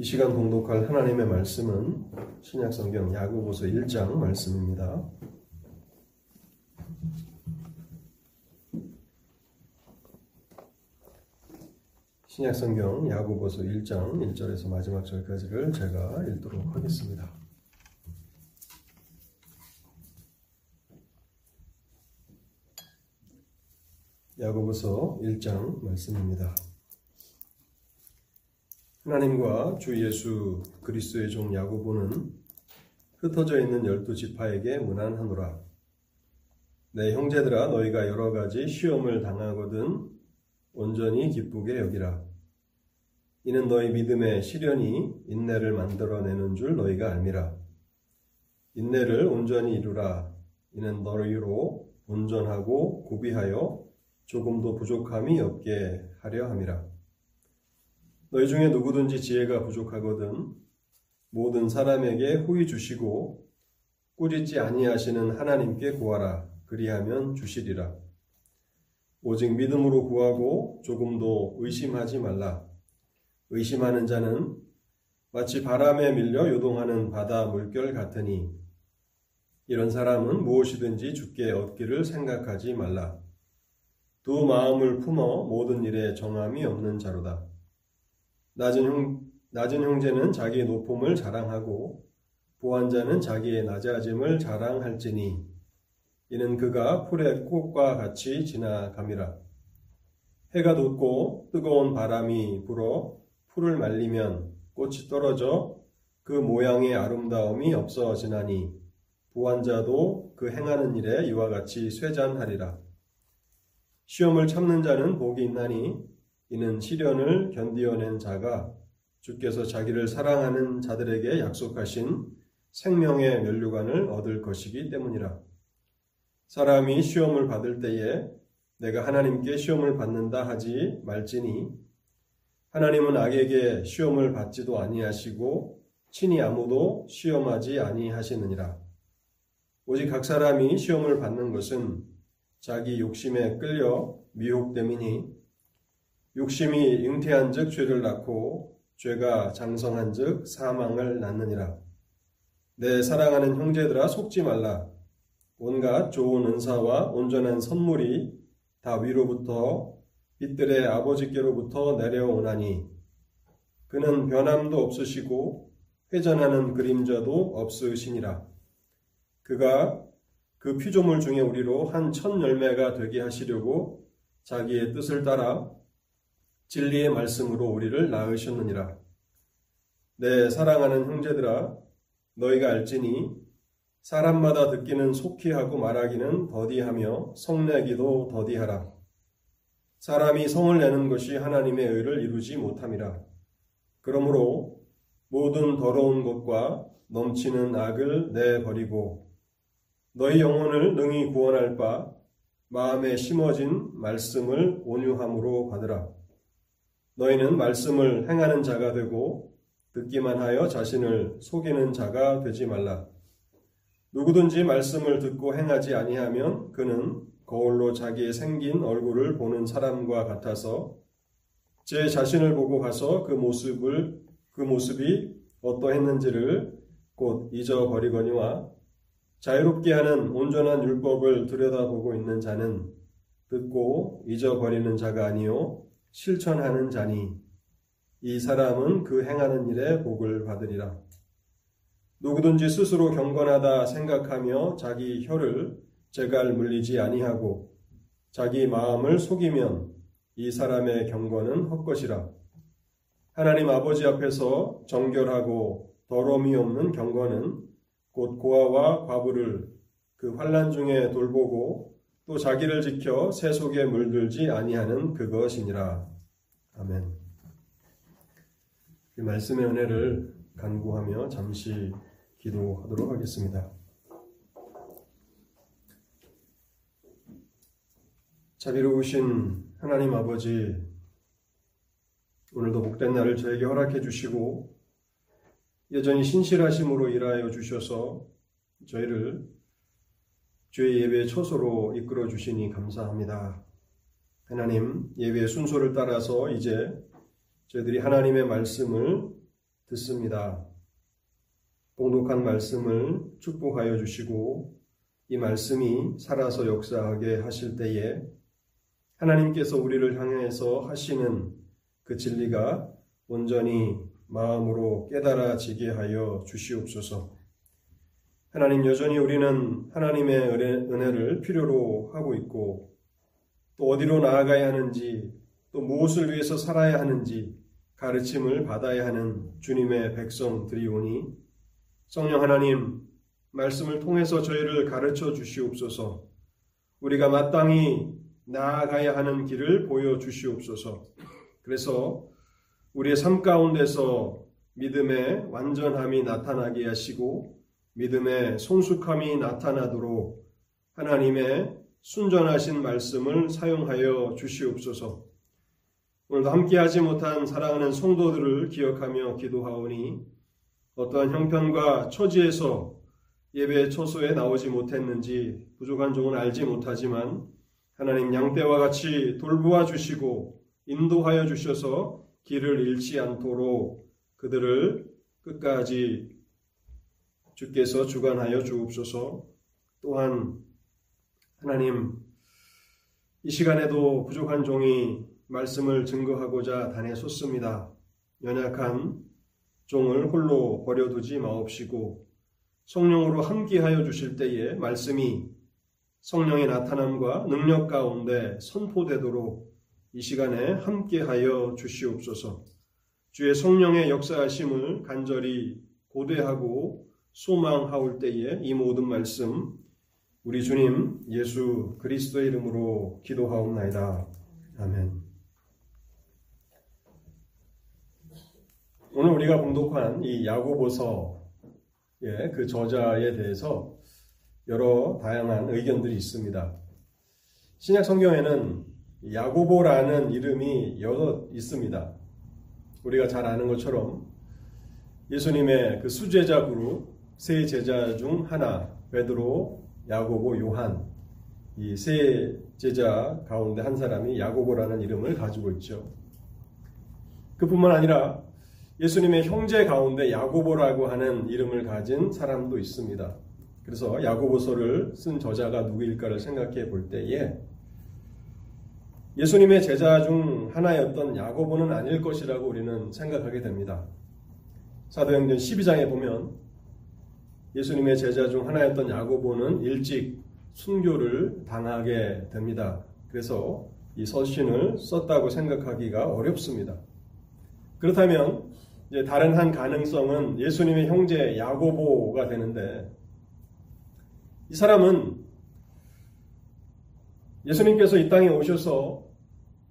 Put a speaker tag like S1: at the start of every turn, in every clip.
S1: 이 시간 봉독할 하나님의 말씀은 신약성경 야고보서 1장 말씀입니다. 신약성경 야고보서 1장 1절에서 마지막 절까지를 제가 읽도록 하겠습니다. 야고보서 1장 말씀입니다. 하나님과 주 예수 그리스도의 종 야고보는 흩어져 있는 열두 지파에게 문안하노라. 내 형제들아 너희가 여러 가지 시험을 당하거든 온전히 기쁘게 여기라. 이는 너희 믿음의 시련이 인내를 만들어내는 줄 너희가 알미라. 인내를 온전히 이루라. 이는 너희로 온전하고 구비하여 조금도 부족함이 없게 하려 함이라. 너희 중에 누구든지 지혜가 부족하거든 모든 사람에게 후히 주시고 꾸짖지 아니하시는 하나님께 구하라. 그리하면 주시리라. 오직 믿음으로 구하고 조금도 의심하지 말라. 의심하는 자는 마치 바람에 밀려 요동하는 바다 물결 같으니 이런 사람은 무엇이든지 죽게 얻기를 생각하지 말라. 두 마음을 품어 모든 일에 정함이 없는 자로다 낮은, 형, 낮은 형제는 자기의 높음을 자랑하고 부한 자는 자기의 낮아짐을 자랑할지니 이는 그가 풀의 꽃과 같이 지나감이라. 해가 돋고 뜨거운 바람이 불어 풀을 말리면 꽃이 떨어져 그 모양의 아름다움이 없어지나니 부한 자도 그 행하는 일에 이와 같이 쇠잔하리라. 시험을 참는 자는 복이 있나니 이는 시련을 견디어낸 자가 주께서 자기를 사랑하는 자들에게 약속하신 생명의 면류관을 얻을 것이기 때문이라. 사람이 시험을 받을 때에 내가 하나님께 시험을 받는다 하지 말지니 하나님은 악에게 시험을 받지도 아니하시고 친히 아무도 시험하지 아니하시느니라. 오직 각 사람이 시험을 받는 것은 자기 욕심에 끌려 미혹됨이니 욕심이 잉태한즉 죄를 낳고 죄가 장성한즉 사망을 낳느니라. 내 사랑하는 형제들아 속지 말라. 온갖 좋은 은사와 온전한 선물이 다 위로부터 빛들의 아버지께로부터 내려오나니 그는 변함도 없으시고 회전하는 그림자도 없으시니라. 그가 그 피조물 중에 우리로 한천 열매가 되게 하시려고 자기의 뜻을 따라 진리의 말씀으로 우리를 낳으셨느니라. 내 사랑하는 형제들아, 너희가 알지니 사람마다 듣기는 속히 하고 말하기는 더디하며 성내기도 더디하라. 사람이 성을 내는 것이 하나님의 의를 이루지 못함이라. 그러므로 모든 더러운 것과 넘치는 악을 내버리고 너희 영혼을 능히 구원할 바 마음에 심어진 말씀을 온유함으로 받으라. 너희는 말씀을 행하는 자가 되고 듣기만 하여 자신을 속이는 자가 되지 말라. 누구든지 말씀을 듣고 행하지 아니하면 그는 거울로 자기의 생긴 얼굴을 보는 사람과 같아서 제 자신을 보고 가서 그 모습을 그 모습이 어떠했는지를 곧 잊어버리거니와 자유롭게 하는 온전한 율법을 들여다보고 있는 자는 듣고 잊어버리는 자가 아니요 실천하는 자니 이 사람은 그 행하는 일에 복을 받으리라. 누구든지 스스로 경건하다 생각하며 자기 혀를 제갈 물리지 아니하고 자기 마음을 속이면 이 사람의 경건은 헛것이라. 하나님 아버지 앞에서 정결하고 더러움이 없는 경건은 곧 고아와 과부를 그 환란 중에 돌보고 또 자기를 지켜 새 속에 물들지 아니하는 그것이니라. 아멘. 이 말씀의 은혜를 간구하며 잠시 기도하도록 하겠습니다. 자비로우신 하나님 아버지, 오늘도 복된 날을 저에게 허락해 주시고, 여전히 신실하심으로 일하여 주셔서 저희를 주의 예배 처소로 이끌어 주시니 감사합니다. 하나님 예배 순서를 따라서 이제 저희들이 하나님의 말씀을 듣습니다. 봉독한 말씀을 축복하여 주시고 이 말씀이 살아서 역사하게 하실 때에 하나님께서 우리를 향해서 하시는 그 진리가 온전히 마음으로 깨달아지게 하여 주시옵소서. 하나님 여전히 우리는 하나님의 은혜를 필요로 하고 있고 또 어디로 나아가야 하는지 또 무엇을 위해서 살아야 하는지 가르침을 받아야 하는 주님의 백성들이오니 성령 하나님 말씀을 통해서 저희를 가르쳐 주시옵소서. 우리가 마땅히 나아가야 하는 길을 보여 주시옵소서. 그래서 우리의 삶 가운데서 믿음의 완전함이 나타나게 하시고 믿음의 성숙함이 나타나도록 하나님의 순전하신 말씀을 사용하여 주시옵소서. 오늘도 함께하지 못한 사랑하는 성도들을 기억하며 기도하오니 어떠한 형편과 처지에서 예배 초소에 나오지 못했는지 부족한 종은 알지 못하지만 하나님 양떼와 같이 돌보아 주시고 인도하여 주셔서 길을 잃지 않도록 그들을 끝까지 주께서 주관하여 주옵소서 또한 하나님 이 시간에도 부족한 종이 말씀을 증거하고자 단에 섰습니다. 연약한 종을 홀로 버려두지 마옵시고 성령으로 함께하여 주실 때에 말씀이 성령의 나타남과 능력 가운데 선포되도록 이 시간에 함께하여 주시옵소서. 주의 성령의 역사하심을 간절히 고대하고 소망하올 때에 이 모든 말씀 우리 주님 예수 그리스도의 이름으로 기도하옵나이다. 아멘. 오늘 우리가 공독한 이 야고보서의 그 저자에 대해서 여러 다양한 의견들이 있습니다. 신약 성경에는 야고보라는 이름이 여러 있습니다. 우리가 잘 아는 것처럼 예수님의 그 수제자 그룹 세 제자 중 하나 베드로, 야고보, 요한 이 세 제자 가운데 한 사람이 야고보라는 이름을 가지고 있죠. 그뿐만 아니라 예수님의 형제 가운데 야고보라고 하는 이름을 가진 사람도 있습니다. 그래서 야고보서를 쓴 저자가 누구일까를 생각해 볼 때에 예수님의 제자 중 하나였던 야고보는 아닐 것이라고 우리는 생각하게 됩니다. 사도행전 12장에 보면 예수님의 제자 중 하나였던 야고보는 일찍 순교를 당하게 됩니다. 그래서 이 서신을 썼다고 생각하기가 어렵습니다. 그렇다면 이제 다른 한 가능성은 예수님의 형제 야고보가 되는데 이 사람은 예수님께서 이 땅에 오셔서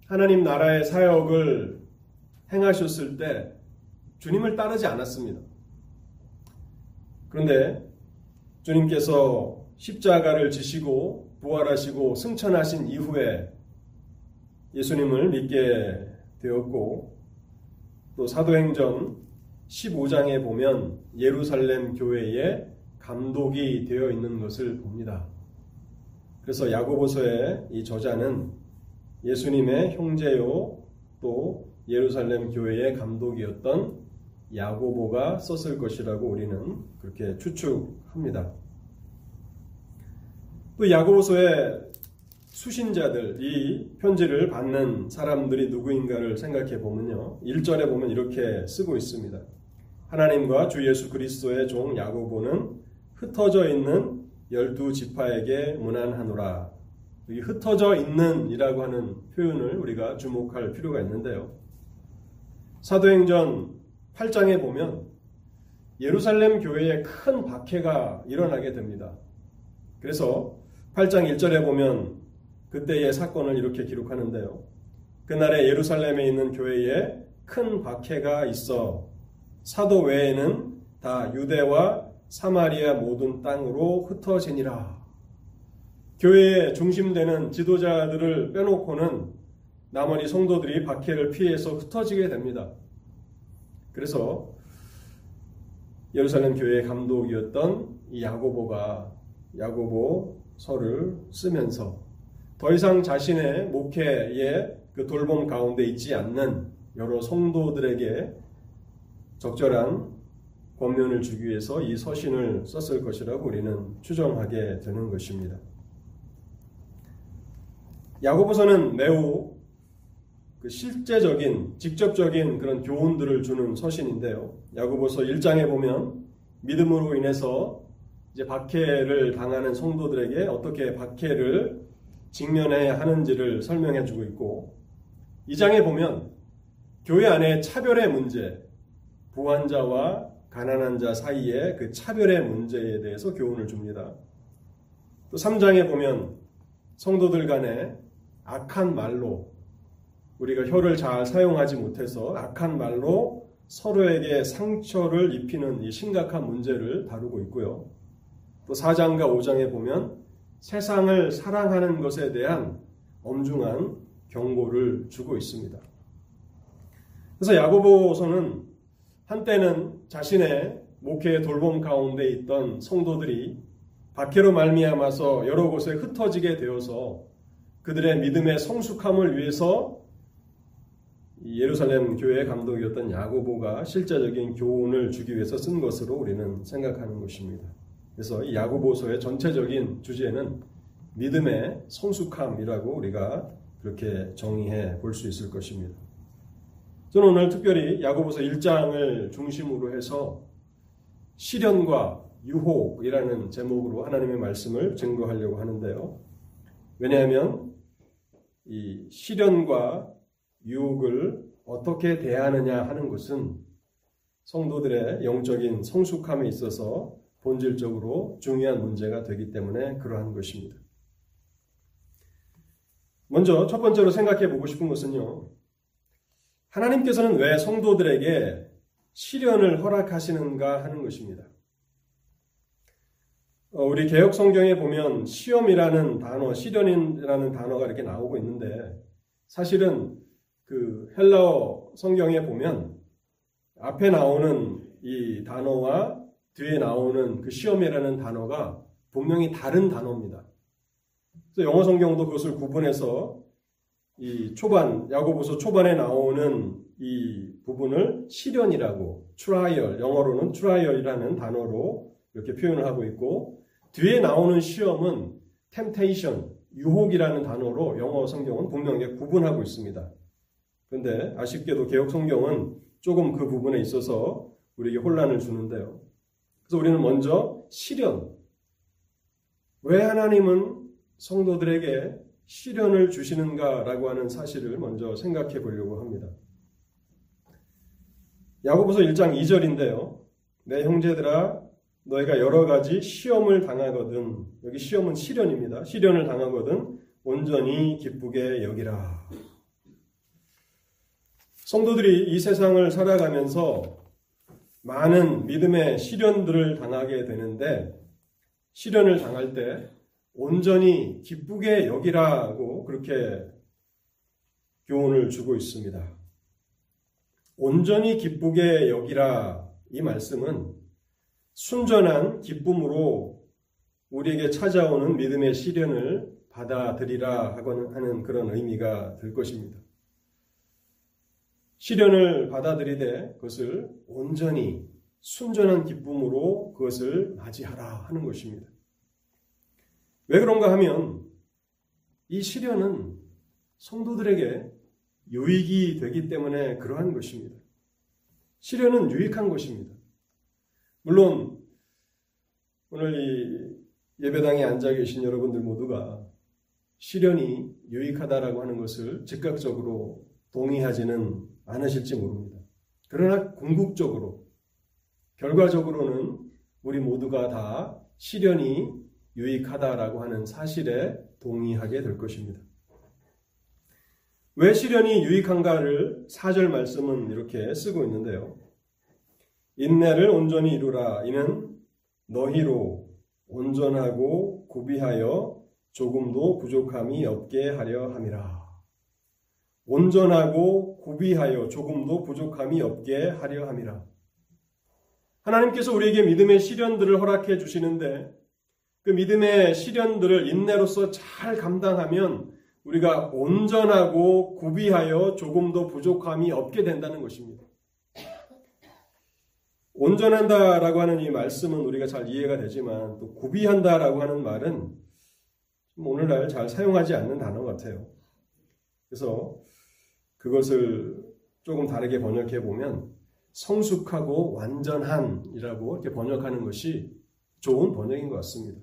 S1: 하나님 나라의 사역을 행하셨을 때 주님을 따르지 않았습니다. 그런데 주님께서 십자가를 지시고 부활하시고 승천하신 이후에 예수님을 믿게 되었고 또 사도행전 15장에 보면 예루살렘 교회에 감독이 되어 있는 것을 봅니다. 그래서 야고보서의 이 저자는 예수님의 형제요 또 예루살렘 교회의 감독이었던 야고보가 썼을 것이라고 우리는 그렇게 추측합니다. 또 야고보서의 수신자들, 이 편지를 받는 사람들이 누구인가를 생각해 보면요. 1절에 보면 이렇게 쓰고 있습니다. 하나님과 주 예수 그리스도의 종 야고보는 흩어져 있는 열두 지파에게 문안하노라. 여기 흩어져 있는이라고 하는 표현을 우리가 주목할 필요가 있는데요. 사도행전 8장에 보면 예루살렘 교회에 큰 박해가 일어나게 됩니다. 그래서 8장 1절에 보면 그때의 사건을 이렇게 기록하는데요. 그날에 예루살렘에 있는 교회에 큰 박해가 있어 사도 외에는 다 유대와 사마리아 모든 땅으로 흩어지니라. 교회의 중심되는 지도자들을 빼놓고는 나머지 성도들이 박해를 피해서 흩어지게 됩니다. 그래서 예루살렘 교회의 감독이었던 이 야고보가 야고보서를 쓰면서 더 이상 자신의 목회의 그 돌봄 가운데 있지 않는 여러 성도들에게 적절한 권면을 주기 위해서 이 서신을 썼을 것이라고 우리는 추정하게 되는 것입니다. 야고보서는 매우 그 실제적인 직접적인 그런 교훈들을 주는 서신인데요. 야고보서 1장에 보면 믿음으로 인해서 이제 박해를 당하는 성도들에게 어떻게 박해를 직면해야 하는지를 설명해 주고 있고 2장에 보면 교회 안에 차별의 문제, 부한 자와 가난한 자 사이의 그 차별의 문제에 대해서 교훈을 줍니다. 또 3장에 보면 성도들 간에 악한 말로 우리가 혀를 잘 사용하지 못해서 악한 말로 서로에게 상처를 입히는 이 심각한 문제를 다루고 있고요. 또 4장과 5장에 보면 세상을 사랑하는 것에 대한 엄중한 경고를 주고 있습니다. 그래서 야고보서는 한때는 자신의 목회의 돌봄 가운데 있던 성도들이 박해로 말미암아서 여러 곳에 흩어지게 되어서 그들의 믿음의 성숙함을 위해서 예루살렘 교회 감독이었던 야고보가 실제적인 교훈을 주기 위해서 쓴 것으로 우리는 생각하는 것입니다. 그래서 이 야고보서의 전체적인 주제는 믿음의 성숙함이라고 우리가 그렇게 정의해 볼 수 있을 것입니다. 저는 오늘 특별히 야고보서 1장을 중심으로 해서 시련과 유혹이라는 제목으로 하나님의 말씀을 증거하려고 하는데요. 왜냐하면 이 시련과 유혹을 어떻게 대하느냐 하는 것은 성도들의 영적인 성숙함에 있어서 본질적으로 중요한 문제가 되기 때문에 그러한 것입니다. 먼저 첫 번째로 생각해 보고 싶은 것은요. 하나님께서는 왜 성도들에게 시련을 허락하시는가 하는 것입니다. 어, 우리 개혁 성경에 보면 시험이라는 단어, 시련이라는 단어가 이렇게 나오고 있는데 사실은 그 헬라어 성경에 보면 앞에 나오는 이 단어와 뒤에 나오는 그 시험이라는 단어가 분명히 다른 단어입니다. 그래서 영어 성경도 그것을 구분해서 이 초반 야고보서 초반에 나오는 이 부분을 시련이라고 trial 영어로는 trial이라는 단어로 이렇게 표현을 하고 있고 뒤에 나오는 시험은 temptation 유혹이라는 단어로 영어 성경은 분명히 구분하고 있습니다. 그런데 아쉽게도 개혁 성경은 조금 그 부분에 있어서 우리에게 혼란을 주는데요. 그래서 우리는 먼저 시련. 왜 하나님은 성도들에게 시련을 주시는가라고 하는 사실을 먼저 생각해 보려고 합니다. 야고보서 1장 2절인데요. 내 형제들아 너희가 여러 가지 시험을 당하거든 여기 시험은 시련입니다. 시련을 당하거든 온전히 기쁘게 여기라. 성도들이 이 세상을 살아가면서 많은 믿음의 시련들을 당하게 되는데 시련을 당할 때 온전히 기쁘게 여기라고 그렇게 교훈을 주고 있습니다. 온전히 기쁘게 여기라 이 말씀은 순전한 기쁨으로 우리에게 찾아오는 믿음의 시련을 받아들이라 하는 그런 의미가 될 것입니다. 시련을 받아들이되 그것을 온전히 순전한 기쁨으로 그것을 맞이하라 하는 것입니다. 왜 그런가 하면 이 시련은 성도들에게 유익이 되기 때문에 그러한 것입니다. 시련은 유익한 것입니다. 물론 오늘 이 예배당에 앉아 계신 여러분들 모두가 시련이 유익하다라고 하는 것을 즉각적으로 동의하지는 않으실지 모릅니다. 그러나 궁극적으로 결과적으로는 우리 모두가 다 시련이 유익하다라고 하는 사실에 동의하게 될 것입니다. 왜 시련이 유익한가를 사절 말씀은 이렇게 쓰고 있는데요. 인내를 온전히 이루라. 이는 너희로 온전하고 구비하여 조금도 부족함이 없게 하려 함이라. 온전하고 구비하여 조금도 부족함이 없게 하려 함이라. 하나님께서 우리에게 믿음의 시련들을 허락해 주시는데 그 믿음의 시련들을 인내로서 잘 감당하면 우리가 온전하고 구비하여 조금도 부족함이 없게 된다는 것입니다. 온전한다라고 하는 이 말씀은 우리가 잘 이해가 되지만 또 구비한다라고 하는 말은 오늘날 잘 사용하지 않는 단어 같아요. 그래서 그것을 조금 다르게 번역해 보면 성숙하고 완전한이라고 이렇게 번역하는 것이 좋은 번역인 것 같습니다.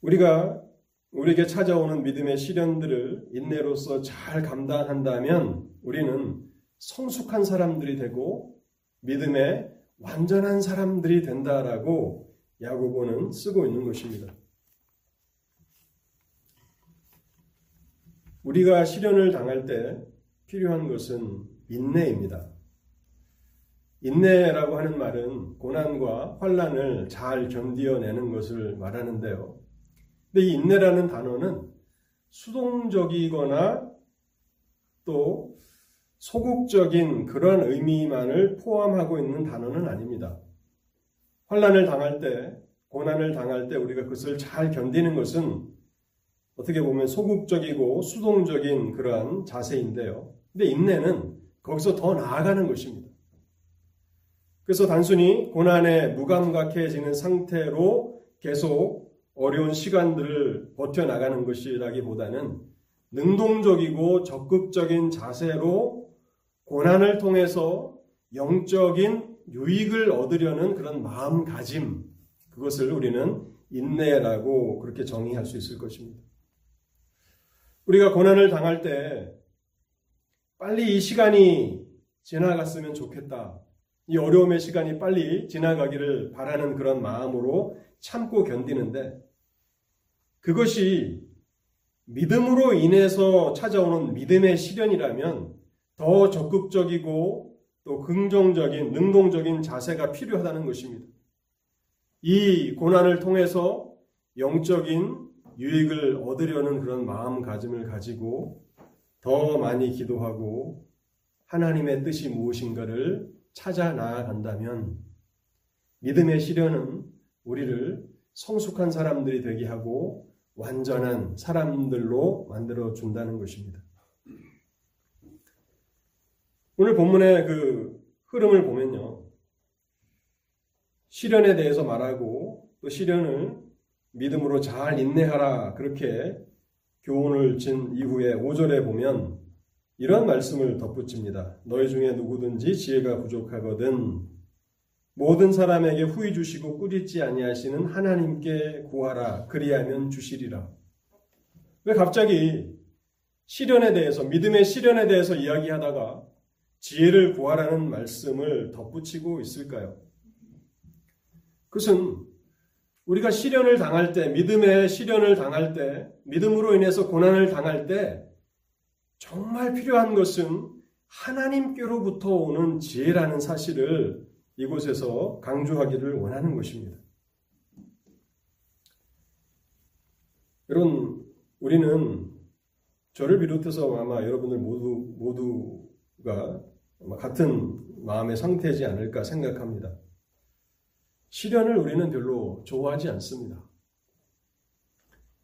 S1: 우리가 우리에게 찾아오는 믿음의 시련들을 인내로서 잘 감당한다면 우리는 성숙한 사람들이 되고 믿음의 완전한 사람들이 된다라고 야고보는 쓰고 있는 것입니다. 우리가 시련을 당할 때 필요한 것은 인내입니다. 인내라고 하는 말은 고난과 환란을 잘 견디어내는 것을 말하는데요. 근데 이 인내라는 단어는 수동적이거나 또 소극적인 그런 의미만을 포함하고 있는 단어는 아닙니다. 환란을 당할 때, 고난을 당할 때 우리가 그것을 잘 견디는 것은 어떻게 보면 소극적이고 수동적인 그러한 자세인데요. 근데 인내는 거기서 더 나아가는 것입니다. 그래서 단순히 고난에 무감각해지는 상태로 계속 어려운 시간들을 버텨나가는 것이라기보다는 능동적이고 적극적인 자세로 고난을 통해서 영적인 유익을 얻으려는 그런 마음가짐, 그것을 우리는 인내라고 그렇게 정의할 수 있을 것입니다. 우리가 고난을 당할 때 빨리 이 시간이 지나갔으면 좋겠다. 이 어려움의 시간이 빨리 지나가기를 바라는 그런 마음으로 참고 견디는데 그것이 믿음으로 인해서 찾아오는 믿음의 시련이라면 더 적극적이고 또 긍정적인, 능동적인 자세가 필요하다는 것입니다. 이 고난을 통해서 영적인 유익을 얻으려는 그런 마음가짐을 가지고 더 많이 기도하고 하나님의 뜻이 무엇인가를 찾아 나아간다면 믿음의 시련은 우리를 성숙한 사람들이 되게 하고 완전한 사람들로 만들어 준다는 것입니다. 오늘 본문의 그 흐름을 보면요. 시련에 대해서 말하고 또 시련을 믿음으로 잘 인내하라. 그렇게 교훈을 진 이후에 5절에 보면 이런 말씀을 덧붙입니다. 너희 중에 누구든지 지혜가 부족하거든 모든 사람에게 후히 주시고 꾸짖지 아니하시는 하나님께 구하라. 그리하면 주시리라. 왜 갑자기 시련에 대해서 믿음의 시련에 대해서 이야기하다가 지혜를 구하라는 말씀을 덧붙이고 있을까요? 그것은 우리가 시련을 당할 때, 믿음의 시련을 당할 때, 믿음으로 인해서 고난을 당할 때, 정말 필요한 것은 하나님께로부터 오는 지혜라는 사실을 이곳에서 강조하기를 원하는 것입니다. 여러분, 우리는 저를 비롯해서 아마 여러분들 모두, 모두가 같은 마음의 상태지 않을까 생각합니다. 시련을 우리는 별로 좋아하지 않습니다.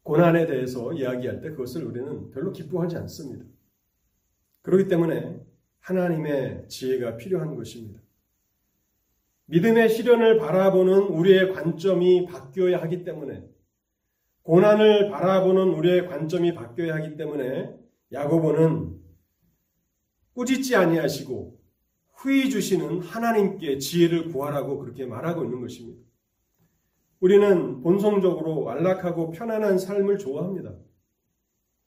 S1: 고난에 대해서 이야기할 때 그것을 우리는 별로 기뻐하지 않습니다. 그렇기 때문에 하나님의 지혜가 필요한 것입니다. 믿음의 시련을 바라보는 우리의 관점이 바뀌어야 하기 때문에 고난을 바라보는 우리의 관점이 바뀌어야 하기 때문에 야고보는 꾸짖지 아니하시고 후히 주시는 하나님께 지혜를 구하라고 그렇게 말하고 있는 것입니다. 우리는 본성적으로 안락하고 편안한 삶을 좋아합니다.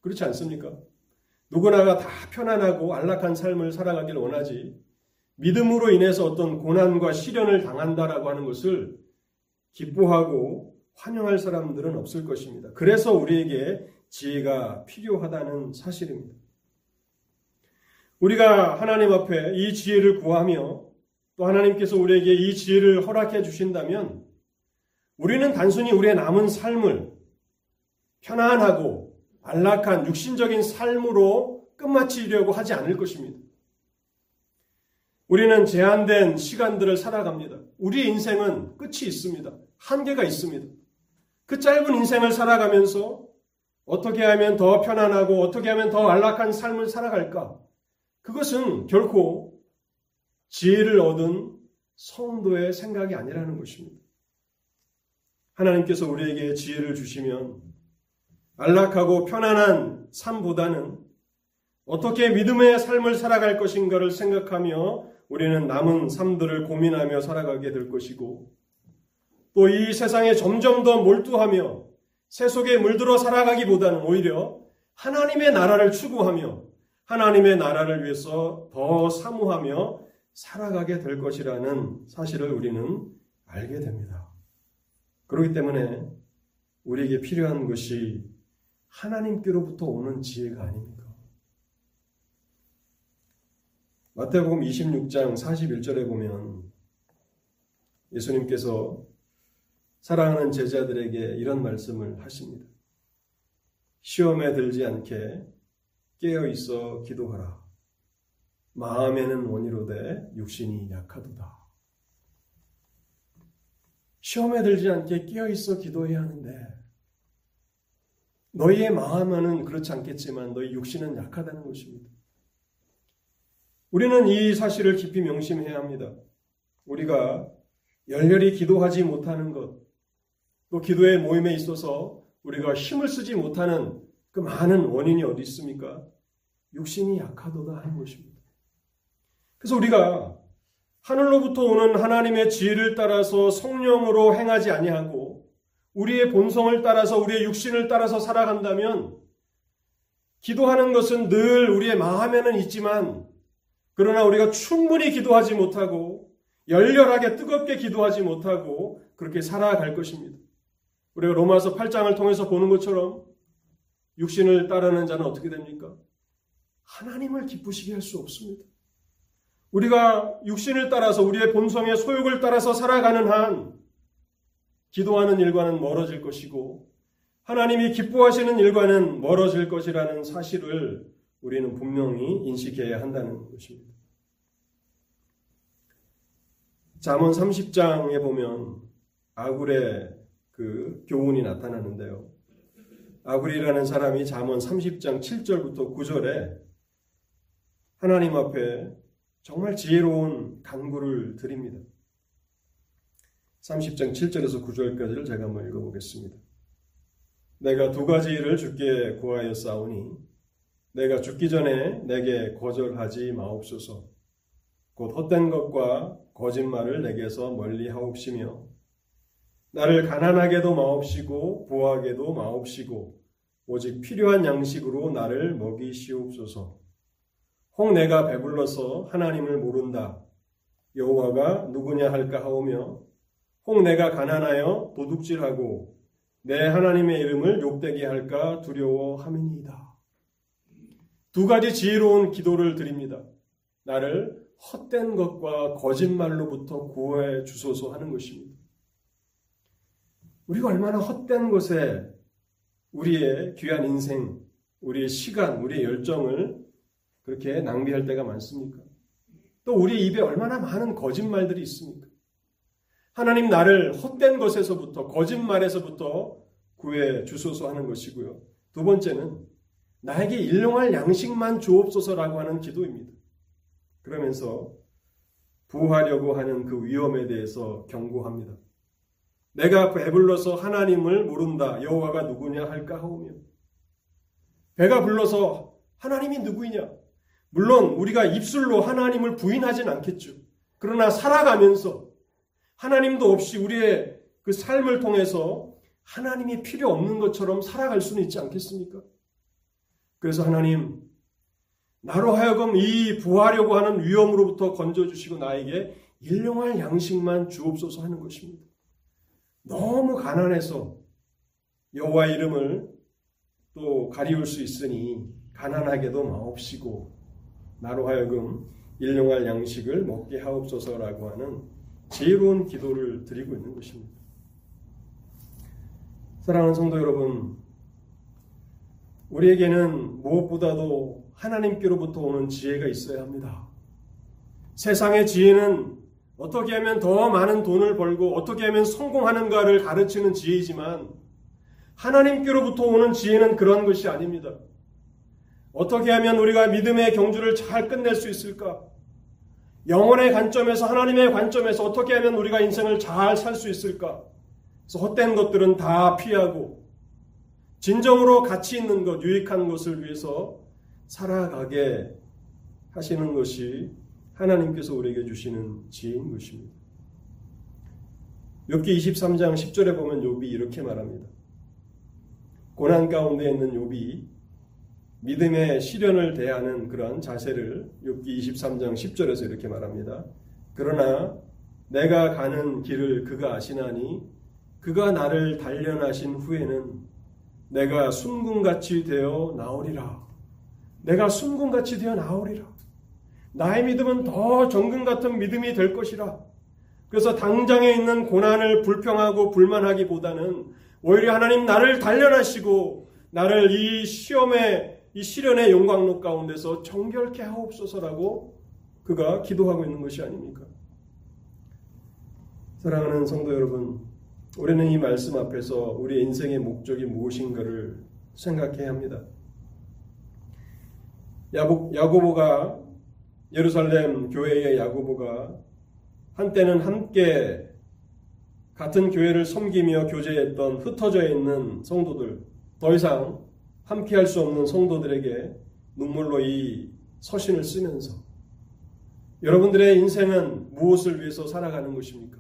S1: 그렇지 않습니까? 누구나가 다 편안하고 안락한 삶을 살아가길 원하지 믿음으로 인해서 어떤 고난과 시련을 당한다라고 하는 것을 기뻐하고 환영할 사람들은 없을 것입니다. 그래서 우리에게 지혜가 필요하다는 사실입니다. 우리가 하나님 앞에 이 지혜를 구하며 또 하나님께서 우리에게 이 지혜를 허락해 주신다면 우리는 단순히 우리의 남은 삶을 편안하고 안락한 육신적인 삶으로 끝마치려고 하지 않을 것입니다. 우리는 제한된 시간들을 살아갑니다. 우리의 인생은 끝이 있습니다. 한계가 있습니다. 그 짧은 인생을 살아가면서 어떻게 하면 더 편안하고 어떻게 하면 더 안락한 삶을 살아갈까? 그것은 결코 지혜를 얻은 성도의 생각이 아니라는 것입니다. 하나님께서 우리에게 지혜를 주시면 안락하고 편안한 삶보다는 어떻게 믿음의 삶을 살아갈 것인가를 생각하며 우리는 남은 삶들을 고민하며 살아가게 될 것이고 또 이 세상에 점점 더 몰두하며 세 속에 물들어 살아가기보다는 오히려 하나님의 나라를 추구하며 하나님의 나라를 위해서 더 사모하며 살아가게 될 것이라는 사실을 우리는 알게 됩니다. 그렇기 때문에 우리에게 필요한 것이 하나님께로부터 오는 지혜가 아닙니까? 마태복음 26장 41절에 보면 예수님께서 사랑하는 제자들에게 이런 말씀을 하십니다. 시험에 들지 않게 깨어 있어 기도하라. 마음에는 원이로되 육신이 약하도다. 시험에 들지 않게 깨어 있어 기도해야 하는데 너희의 마음은 그렇지 않겠지만 너희 육신은 약하다는 것입니다. 우리는 이 사실을 깊이 명심해야 합니다. 우리가 열렬히 기도하지 못하는 것, 또 기도의 모임에 있어서 우리가 힘을 쓰지 못하는 그 많은 원인이 어디 있습니까? 육신이 약하도다 하는 것입니다. 그래서 우리가 하늘로부터 오는 하나님의 지혜를 따라서 성령으로 행하지 아니하고 우리의 본성을 따라서 우리의 육신을 따라서 살아간다면 기도하는 것은 늘 우리의 마음에는 있지만 그러나 우리가 충분히 기도하지 못하고 열렬하게 뜨겁게 기도하지 못하고 그렇게 살아갈 것입니다. 우리가 로마서 8장을 통해서 보는 것처럼 육신을 따르는 자는 어떻게 됩니까? 하나님을 기쁘시게 할 수 없습니다. 우리가 육신을 따라서 우리의 본성의 소욕을 따라서 살아가는 한 기도하는 일과는 멀어질 것이고 하나님이 기뻐하시는 일과는 멀어질 것이라는 사실을 우리는 분명히 인식해야 한다는 것입니다. 잠언 30장에 보면 아굴의 그 교훈이 나타나는데요. 아굴이라는 사람이 잠언 30장 7절부터 9절에 하나님 앞에 정말 지혜로운 간구를 드립니다. 30장 7절에서 9절까지를 제가 한번 읽어보겠습니다. 내가 두 가지 일을 주께 구하여 싸우니 내가 죽기 전에 내게 거절하지 마옵소서. 곧 헛된 것과 거짓말을 내게서 멀리 하옵시며 나를 가난하게도 마옵시고 부하게도 마옵시고 오직 필요한 양식으로 나를 먹이시옵소서. 혹 내가 배불러서 하나님을 모른다. 여호와가 누구냐 할까 하오며 혹 내가 가난하여 도둑질하고 내 하나님의 이름을 욕되게 할까 두려워함이니이다. 두 가지 지혜로운 기도를 드립니다. 나를 헛된 것과 거짓말로부터 구해 주소서 하는 것입니다. 우리가 얼마나 헛된 것에 우리의 귀한 인생, 우리의 시간, 우리의 열정을 그렇게 낭비할 때가 많습니까? 또 우리 입에 얼마나 많은 거짓말들이 있습니까? 하나님 나를 헛된 것에서부터 거짓말에서부터 구해 주소서 하는 것이고요. 두 번째는 나에게 일용할 양식만 주옵소서라고 하는 기도입니다. 그러면서 부하려고 하는 그 위험에 대해서 경고합니다. 내가 배불러서 하나님을 모른다. 여호와가 누구냐 할까 하오며 배가 불러서 하나님이 누구이냐? 물론 우리가 입술로 하나님을 부인하진 않겠죠. 그러나 살아가면서 하나님도 없이 우리의 그 삶을 통해서 하나님이 필요 없는 것처럼 살아갈 수는 있지 않겠습니까? 그래서 하나님, 나로 하여금 이 부하려고 하는 위험으로부터 건져주시고 나에게 일용할 양식만 주옵소서 하는 것입니다. 너무 가난해서 여호와 이름을 또 가리울 수 있으니 가난하게도 마옵시고 나로 하여금 일용할 양식을 먹게 하옵소서라고 하는 지혜로운 기도를 드리고 있는 것입니다. 사랑하는 성도 여러분, 우리에게는 무엇보다도 하나님께로부터 오는 지혜가 있어야 합니다. 세상의 지혜는 어떻게 하면 더 많은 돈을 벌고 어떻게 하면 성공하는가를 가르치는 지혜이지만 하나님께로부터 오는 지혜는 그런 것이 아닙니다. 어떻게 하면 우리가 믿음의 경주를 잘 끝낼 수 있을까? 영혼의 관점에서 하나님의 관점에서 어떻게 하면 우리가 인생을 잘 살 수 있을까? 그래서 헛된 것들은 다 피하고 진정으로 가치 있는 것, 유익한 것을 위해서 살아가게 하시는 것이 하나님께서 우리에게 주시는 지혜인 것입니다. 욥기 23장 10절에 보면 욥이 이렇게 말합니다. 고난 가운데 있는 욥이 믿음의 시련을 대하는 그런 자세를 6기 23장 10절에서 이렇게 말합니다. 그러나 내가 가는 길을 그가 아시나니 그가 나를 단련하신 후에는 내가 순금같이 되어 나오리라. 내가 순금같이 되어 나오리라. 나의 믿음은 더 정금 같은 믿음이 될 것이라. 그래서 당장에 있는 고난을 불평하고 불만하기보다는 오히려 하나님 나를 단련하시고 나를 이 시험에 이 시련의 영광로 가운데서 정결케 하옵소서라고 그가 기도하고 있는 것이 아닙니까? 사랑하는 성도 여러분, 우리는 이 말씀 앞에서 우리 인생의 목적이 무엇인가를 생각해야 합니다. 야고, 야고보가 예루살렘 교회의 야고보가 한때는 함께 같은 교회를 섬기며 교제했던 흩어져 있는 성도들 더 이상 함께 할 수 없는 성도들에게 눈물로 이 서신을 쓰면서 여러분들의 인생은 무엇을 위해서 살아가는 것입니까?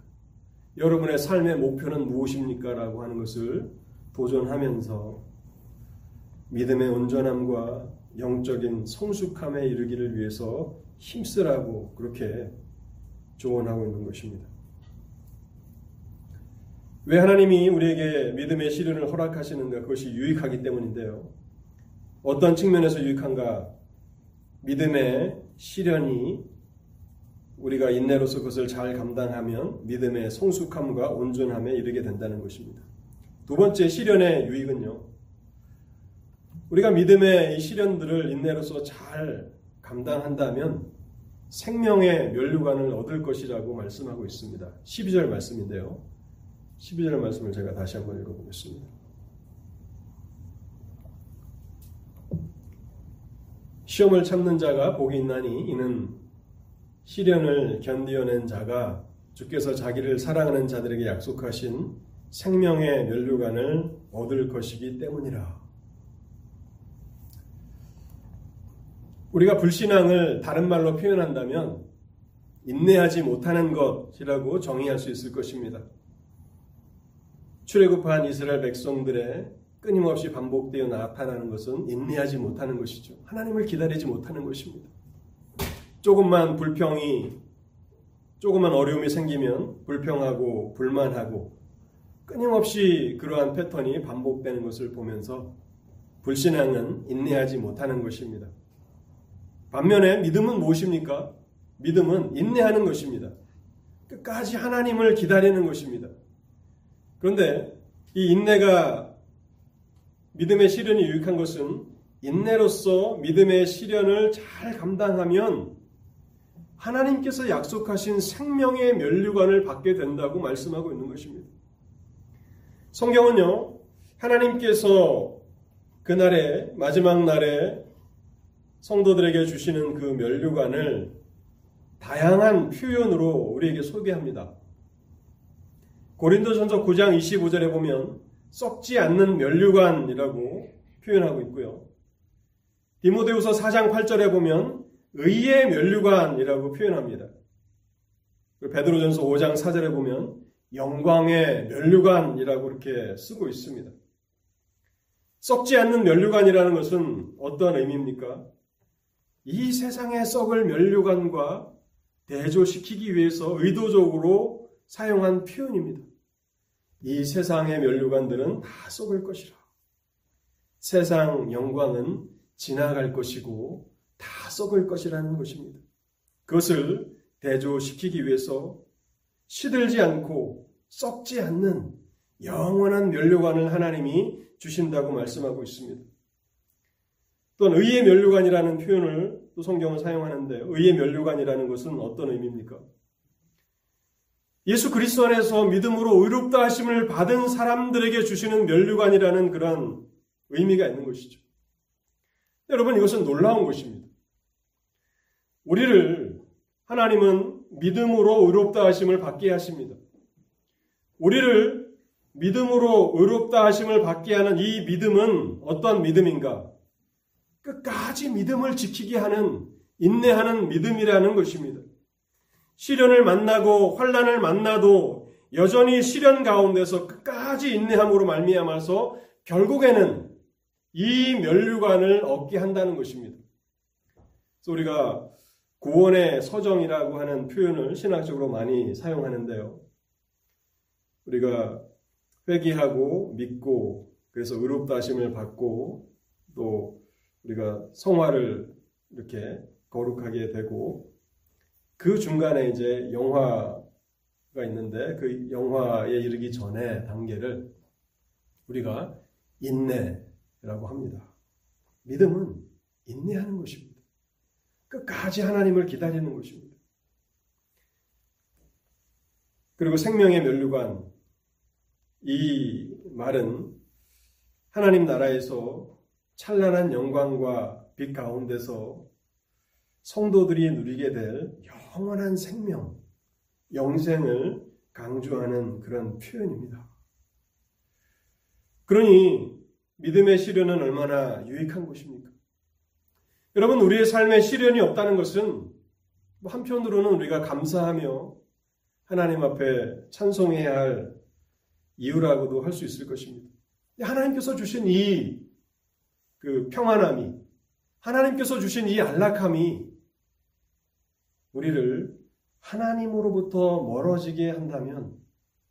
S1: 여러분의 삶의 목표는 무엇입니까? 라고 하는 것을 도전하면서 믿음의 온전함과 영적인 성숙함에 이르기를 위해서 힘쓰라고 그렇게 조언하고 있는 것입니다. 왜 하나님이 우리에게 믿음의 시련을 허락하시는가? 그것이 유익하기 때문인데요. 어떤 측면에서 유익한가? 믿음의 시련이 우리가 인내로서 그것을 잘 감당하면 믿음의 성숙함과 온전함에 이르게 된다는 것입니다. 두 번째 시련의 유익은요. 우리가 믿음의 이 시련들을 인내로서 잘 감당한다면 생명의 면류관을 얻을 것이라고 말씀하고 있습니다. 12절 말씀인데요. 12절 말씀을 제가 다시 한번 읽어보겠습니다. 시험을 참는 자가 복이 있나니 이는 시련을 견디어낸 자가 주께서 자기를 사랑하는 자들에게 약속하신 생명의 면류관을 얻을 것이기 때문이라. 우리가 불신앙을 다른 말로 표현한다면 인내하지 못하는 것이라고 정의할 수 있을 것입니다. 출애굽한 이스라엘 백성들의 끊임없이 반복되어 나타나는 것은 인내하지 못하는 것이죠. 하나님을 기다리지 못하는 것입니다. 조금만 불평이 조금만 어려움이 생기면 불평하고 불만하고 끊임없이 그러한 패턴이 반복되는 것을 보면서 불신앙은 인내하지 못하는 것입니다. 반면에 믿음은 무엇입니까? 믿음은 인내하는 것입니다. 끝까지 하나님을 기다리는 것입니다. 그런데 이 인내가 믿음의 시련이 유익한 것은 인내로서 믿음의 시련을 잘 감당하면 하나님께서 약속하신 생명의 면류관을 받게 된다고 말씀하고 있는 것입니다. 성경은요, 하나님께서 그날에, 마지막 날에 성도들에게 주시는 그 면류관을 다양한 표현으로 우리에게 소개합니다. 고린도전서 9장 25절에 보면 썩지 않는 면류관이라고 표현하고 있고요. 디모데후서 4장 8절에 보면 의의 면류관이라고 표현합니다. 베드로전서 5장 4절에 보면 영광의 면류관이라고 이렇게 쓰고 있습니다. 썩지 않는 면류관이라는 것은 어떤 의미입니까? 이 세상의 썩을 면류관과 대조시키기 위해서 의도적으로 사용한 표현입니다. 이 세상의 면류관들은 다 썩을 것이라. 세상 영광은 지나갈 것이고 다 썩을 것이라는 것입니다. 그것을 대조시키기 위해서 시들지 않고 썩지 않는 영원한 면류관을 하나님이 주신다고 말씀하고 있습니다. 또한 의의 면류관이라는 표현을 또 성경은 사용하는데요. 의의 면류관이라는 것은 어떤 의미입니까? 예수 그리스도 안에서 믿음으로 의롭다 하심을 받은 사람들에게 주시는 면류관이라는 그런 의미가 있는 것이죠. 여러분 이것은 놀라운 것입니다. 우리를 하나님은 믿음으로 의롭다 하심을 받게 하십니다. 우리를 믿음으로 의롭다 하심을 받게 하는 이 믿음은 어떤 믿음인가? 끝까지 믿음을 지키게 하는 인내하는 믿음이라는 것입니다. 시련을 만나고 환란을 만나도 여전히 시련 가운데서 끝까지 인내함으로 말미암아서 결국에는 이 면류관을 얻게 한다는 것입니다. 그래서 우리가 구원의 서정이라고 하는 표현을 신학적으로 많이 사용하는데요. 우리가 회개하고 믿고 그래서 의롭다 하심을 받고 또 우리가 성화를 이렇게 거룩하게 되고 그 중간에 이제 영화가 있는데 그 영화에 이르기 전에 단계를 우리가 인내라고 합니다. 믿음은 인내하는 것입니다. 끝까지 하나님을 기다리는 것입니다. 그리고 생명의 면류관 이 말은 하나님 나라에서 찬란한 영광과 빛 가운데서 성도들이 누리게 될 영원한 생명, 영생을 강조하는 그런 표현입니다. 그러니 믿음의 시련은 얼마나 유익한 것입니까? 여러분, 우리의 삶에 시련이 없다는 것은 뭐 한편으로는 우리가 감사하며 하나님 앞에 찬송해야 할 이유라고도 할 수 있을 것입니다. 하나님께서 주신 이 그 평안함이, 하나님께서 주신 이 안락함이 우리를 하나님으로부터 멀어지게 한다면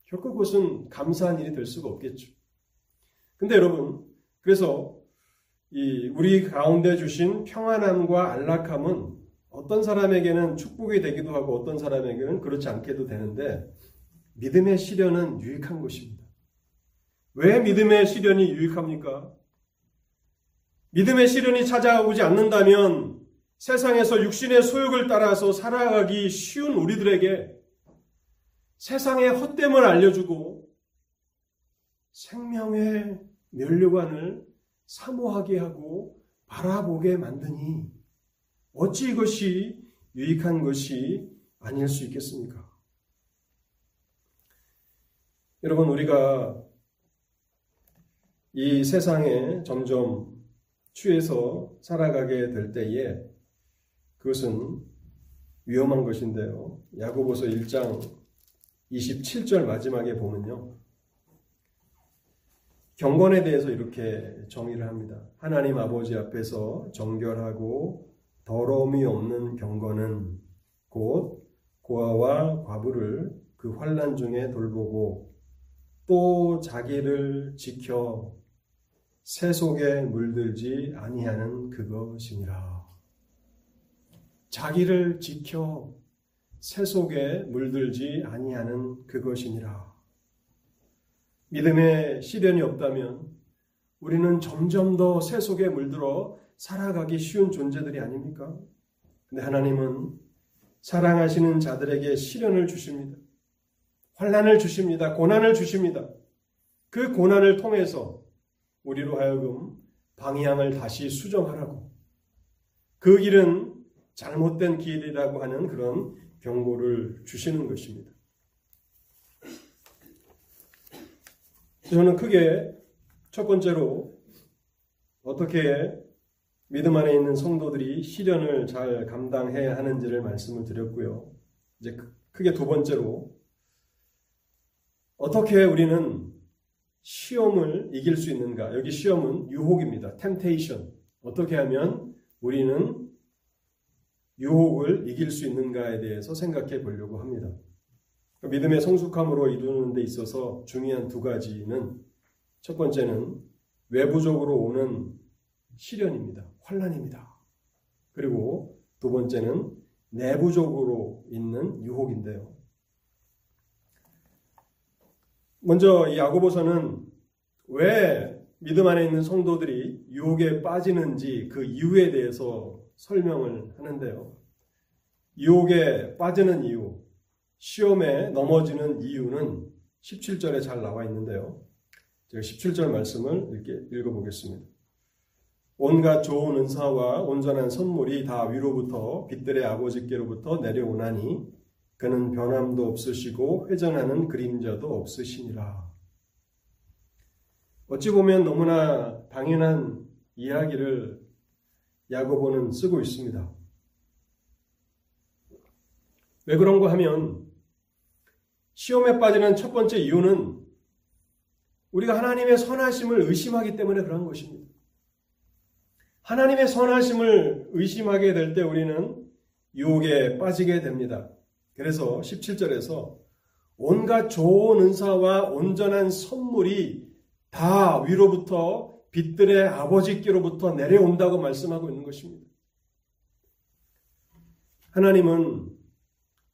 S1: 결코 그것은 감사한 일이 될 수가 없겠죠. 근데 여러분, 그래서 이 우리 가운데 주신 평안함과 안락함은 어떤 사람에게는 축복이 되기도 하고 어떤 사람에게는 그렇지 않게도 되는데 믿음의 시련은 유익한 것입니다. 왜 믿음의 시련이 유익합니까? 믿음의 시련이 찾아오지 않는다면 세상에서 육신의 소욕을 따라서 살아가기 쉬운 우리들에게 세상의 헛됨을 알려주고 생명의 면류관을 사모하게 하고 바라보게 만드니 어찌 이것이 유익한 것이 아닐 수 있겠습니까? 여러분, 우리가 이 세상에 점점 취해서 살아가게 될 때에 그것은 위험한 것인데요. 야고보서 1장 27절 마지막에 보면요. 경건에 대해서 이렇게 정의를 합니다. 하나님 아버지 앞에서 정결하고 더러움이 없는 경건은 곧 고아와 과부를 그 환란 중에 돌보고 또 자기를 지켜 새 속에 물들지 아니하는 그것이니라. 자기를 지켜 새 속에 물들지 아니하는 그것이니라. 믿음의 시련이 없다면 우리는 점점 더 새 속에 물들어 살아가기 쉬운 존재들이 아닙니까? 근데 하나님은 사랑하시는 자들에게 시련을 주십니다. 환란을 주십니다. 고난을 주십니다. 그 고난을 통해서 우리로 하여금 방향을 다시 수정하라고 그 길은 잘못된 길이라고 하는 그런 경고를 주시는 것입니다. 저는 크게 첫 번째로 어떻게 믿음 안에 있는 성도들이 시련을 잘 감당해야 하는지를 말씀을 드렸고요. 이제 크게 두 번째로 어떻게 우리는 시험을 이길 수 있는가? 여기 시험은 유혹입니다. temptation. 어떻게 하면 우리는 유혹을 이길 수 있는가에 대해서 생각해 보려고 합니다. 믿음의 성숙함으로 이루는 데 있어서 중요한 두 가지는 첫 번째는 외부적으로 오는 시련입니다. 환란입니다. 그리고 두 번째는 내부적으로 있는 유혹인데요. 먼저 이 야고보서는 왜 믿음 안에 있는 성도들이 유혹에 빠지는지 그 이유에 대해서 설명을 하는데요. 유혹에 빠지는 이유, 시험에 넘어지는 이유는 17절에 잘 나와 있는데요. 제가 17절 말씀을 이렇게 읽어보겠습니다. 온갖 좋은 은사와 온전한 선물이 다 위로부터 빛들의 아버지께로부터 내려오나니 그는 변함도 없으시고 회전하는 그림자도 없으시니라. 어찌 보면 너무나 당연한 이야기를 야고보는 쓰고 있습니다. 왜 그런가 하면 시험에 빠지는 첫 번째 이유는 우리가 하나님의 선하심을 의심하기 때문에 그런 것입니다. 하나님의 선하심을 의심하게 될 때 우리는 유혹에 빠지게 됩니다. 그래서 17절에서 온갖 좋은 은사와 온전한 선물이 다 위로부터 빛들의 아버지께로부터 내려온다고 말씀하고 있는 것입니다. 하나님은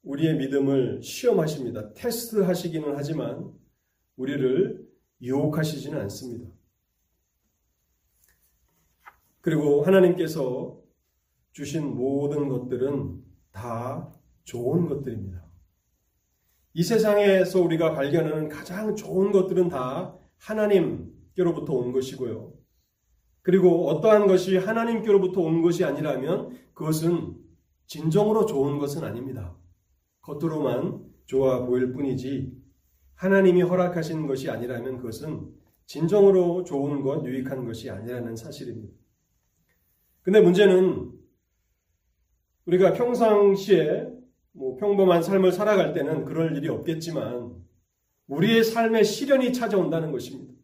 S1: 우리의 믿음을 시험하십니다. 테스트 하시기는 하지만 우리를 유혹하시지는 않습니다. 그리고 하나님께서 주신 모든 것들은 다 좋은 것들입니다. 이 세상에서 우리가 발견하는 가장 좋은 것들은 다 하나님께로부터 온 것이고요. 그리고 어떠한 것이 하나님께로부터 온 것이 아니라면 그것은 진정으로 좋은 것은 아닙니다. 겉으로만 좋아 보일 뿐이지 하나님이 허락하신 것이 아니라면 그것은 진정으로 좋은 것, 유익한 것이 아니라는 사실입니다. 근데 문제는 우리가 평상시에 뭐 평범한 삶을 살아갈 때는 그럴 일이 없겠지만 우리의 삶에 시련이 찾아온다는 것입니다.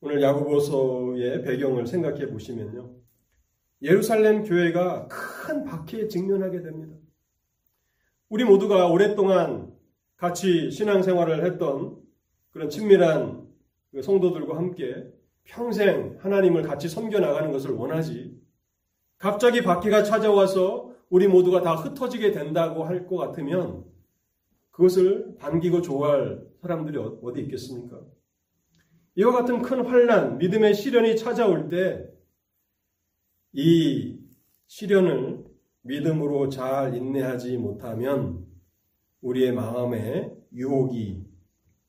S1: 오늘 야구보서의 배경을 생각해 보시면요. 예루살렘 교회가 큰 박해에 직면하게 됩니다. 우리 모두가 오랫동안 같이 신앙생활을 했던 그런 친밀한 그 성도들과 함께 평생 하나님을 같이 섬겨 나가는 것을 원하지. 갑자기 박해가 찾아와서 우리 모두가 다 흩어지게 된다고 할 것 같으면 그것을 반기고 좋아할 사람들이 어, 어디 있겠습니까? 이와 같은 큰 환란, 믿음의 시련이 찾아올 때 이 시련을 믿음으로 잘 인내하지 못하면 우리의 마음에 유혹이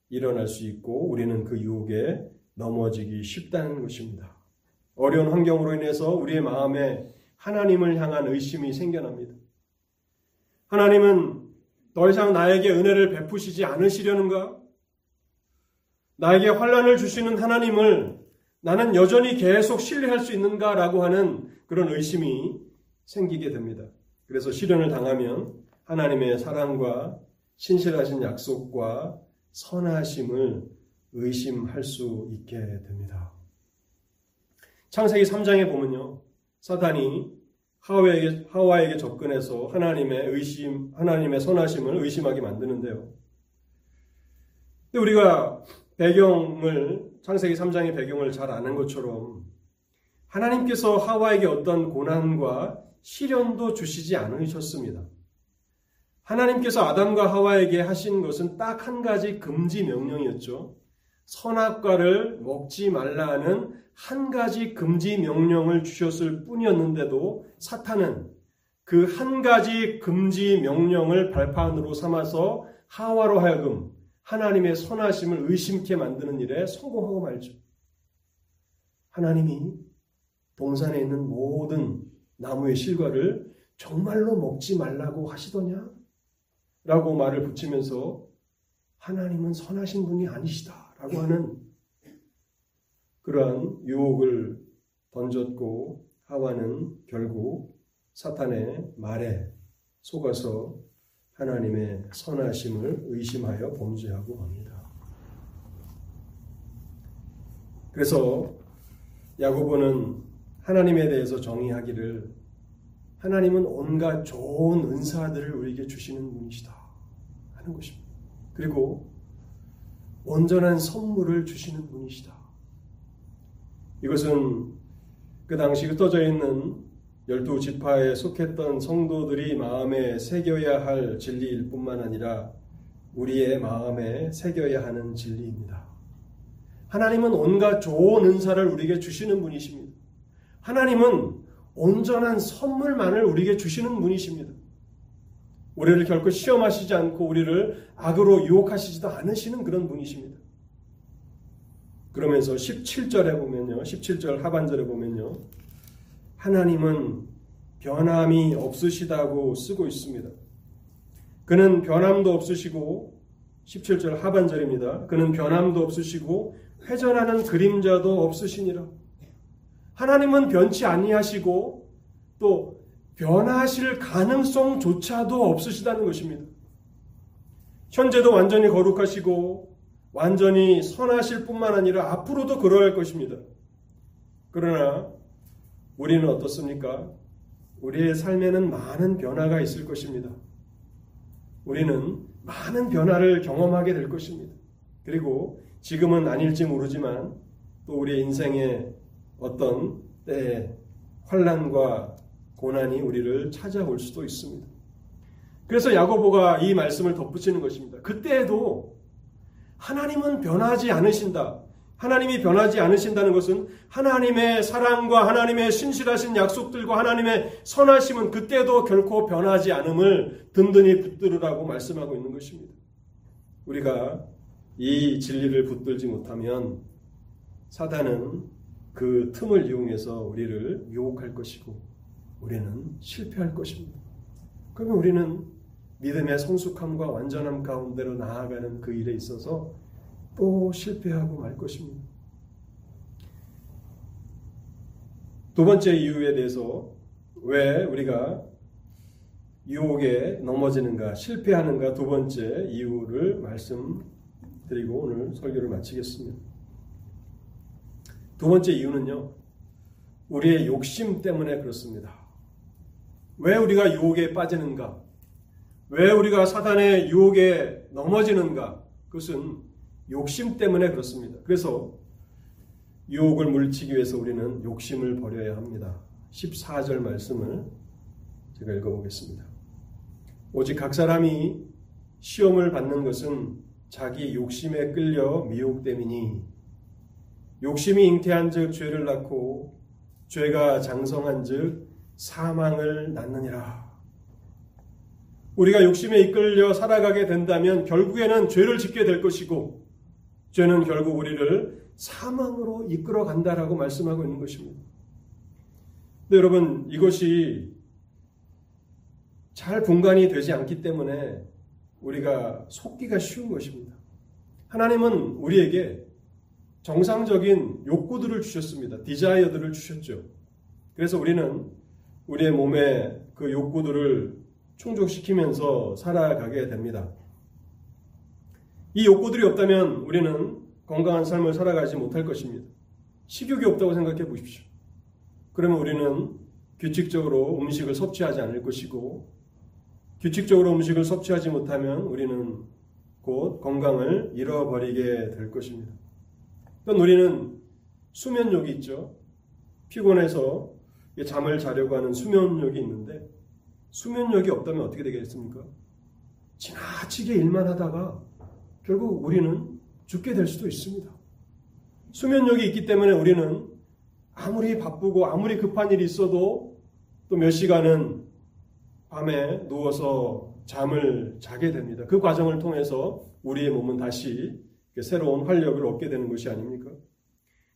S1: 일어날 수 있고 우리는 그 유혹에 넘어지기 쉽다는 것입니다. 어려운 환경으로 인해서 우리의 마음에 하나님을 향한 의심이 생겨납니다. 하나님은 더 이상 나에게 은혜를 베푸시지 않으시려는가? 나에게 환란을 주시는 하나님을 나는 여전히 계속 신뢰할 수 있는가라고 하는 그런 의심이 생기게 됩니다. 그래서 시련을 당하면 하나님의 사랑과 신실하신 약속과 선하심을 의심할 수 있게 됩니다. 창세기 3장에 보면요. 사단이 하와에게, 하와에게 접근해서 하나님의 의심, 하나님의 선하심을 의심하게 만드는데요. 근데 우리가 배경을, 창세기 3장의 배경을 잘 아는 것처럼 하나님께서 하와에게 어떤 고난과 시련도 주시지 않으셨습니다. 하나님께서 아담과 하와에게 하신 것은 딱 한 가지 금지 명령이었죠. 선악과를 먹지 말라는 한 가지 금지 명령을 주셨을 뿐이었는데도 사탄은 그 한 가지 금지 명령을 발판으로 삼아서 하와로 하여금 하나님의 선하심을 의심케 만드는 일에 성공하고 말죠. 하나님이 동산에 있는 모든 나무의 실과를 정말로 먹지 말라고 하시더냐? 라고 말을 붙이면서 하나님은 선하신 분이 아니시다. 라고 하는 그러한 유혹을 던졌고 하와는 결국 사탄의 말에 속아서 하나님의 선하심을 의심하여 범죄하고 합니다. 그래서 야고보는 하나님에 대해서 정의하기를 하나님은 온갖 좋은 은사들을 우리에게 주시는 분이시다 하는 것입니다. 그리고 온전한 선물을 주시는 분이시다. 이것은 그 당시 흩어져 있는 열두 지파에 속했던 성도들이 마음에 새겨야 할 진리일 뿐만 아니라 우리의 마음에 새겨야 하는 진리입니다. 하나님은 온갖 좋은 은사를 우리에게 주시는 분이십니다. 하나님은 온전한 선물만을 우리에게 주시는 분이십니다. 우리를 결코 시험하시지 않고 우리를 악으로 유혹하시지도 않으시는 그런 분이십니다. 그러면서 17절에 보면요. 17절 하반절에 보면요. 하나님은 변함이 없으시다고 쓰고 있습니다. 그는 변함도 없으시고 17절 하반절입니다. 그는 변함도 없으시고 회전하는 그림자도 없으시니라. 하나님은 변치 아니하시고 또 변하실 가능성조차도 없으시다는 것입니다. 현재도 완전히 거룩하시고 완전히 선하실 뿐만 아니라 앞으로도 그러할 것입니다. 그러나 우리는 어떻습니까? 우리의 삶에는 많은 변화가 있을 것입니다. 우리는 많은 변화를 경험하게 될 것입니다. 그리고 지금은 아닐지 모르지만 또 우리의 인생에 어떤 때에 환란과 고난이 우리를 찾아올 수도 있습니다. 그래서 야고보가 이 말씀을 덧붙이는 것입니다. 그때에도 하나님은 변하지 않으신다. 하나님이 변하지 않으신다는 것은 하나님의 사랑과 하나님의 신실하신 약속들과 하나님의 선하심은 그때도 결코 변하지 않음을 든든히 붙들으라고 말씀하고 있는 것입니다. 우리가 이 진리를 붙들지 못하면 사단은 그 틈을 이용해서 우리를 유혹할 것이고 우리는 실패할 것입니다. 그러면 우리는 믿음의 성숙함과 완전함 가운데로 나아가는 그 일에 있어서 또 실패하고 말 것입니다. 두 번째 이유에 대해서 왜 우리가 유혹에 넘어지는가, 실패하는가 두 번째 이유를 말씀드리고 오늘 설교를 마치겠습니다. 두 번째 이유는요, 우리의 욕심 때문에 그렇습니다. 왜 우리가 유혹에 빠지는가? 왜 우리가 사단의 유혹에 넘어지는가? 그것은 욕심 때문에 그렇습니다. 그래서 유혹을 물리치기 위해서 우리는 욕심을 버려야 합니다. 14절 말씀을 제가 읽어보겠습니다. 오직 각 사람이 시험을 받는 것은 자기 욕심에 끌려 미혹됨이니 욕심이 잉태한 즉 죄를 낳고 죄가 장성한 즉 사망을 낳느니라. 우리가 욕심에 이끌려 살아가게 된다면 결국에는 죄를 짓게 될 것이고 죄는 결국 우리를 사망으로 이끌어 간다라고 말씀하고 있는 것입니다. 근데 여러분 이것이 잘 분간이 되지 않기 때문에 우리가 속기가 쉬운 것입니다. 하나님은 우리에게 정상적인 욕구들을 주셨습니다. 디자이어들을 주셨죠. 그래서 우리는 우리의 몸에 그 욕구들을 충족시키면서 살아가게 됩니다. 이 욕구들이 없다면 우리는 건강한 삶을 살아가지 못할 것입니다. 식욕이 없다고 생각해 보십시오. 그러면 우리는 규칙적으로 음식을 섭취하지 않을 것이고, 규칙적으로 음식을 섭취하지 못하면 우리는 곧 건강을 잃어버리게 될 것입니다. 또 우리는 수면욕이 있죠. 피곤해서 잠을 자려고 하는 수면욕이 있는데, 수면력이 없다면 어떻게 되겠습니까? 지나치게 일만 하다가 결국 우리는 죽게 될 수도 있습니다. 수면력이 있기 때문에 우리는 아무리 바쁘고 아무리 급한 일이 있어도 또 몇 시간은 밤에 누워서 잠을 자게 됩니다. 그 과정을 통해서 우리의 몸은 다시 새로운 활력을 얻게 되는 것이 아닙니까?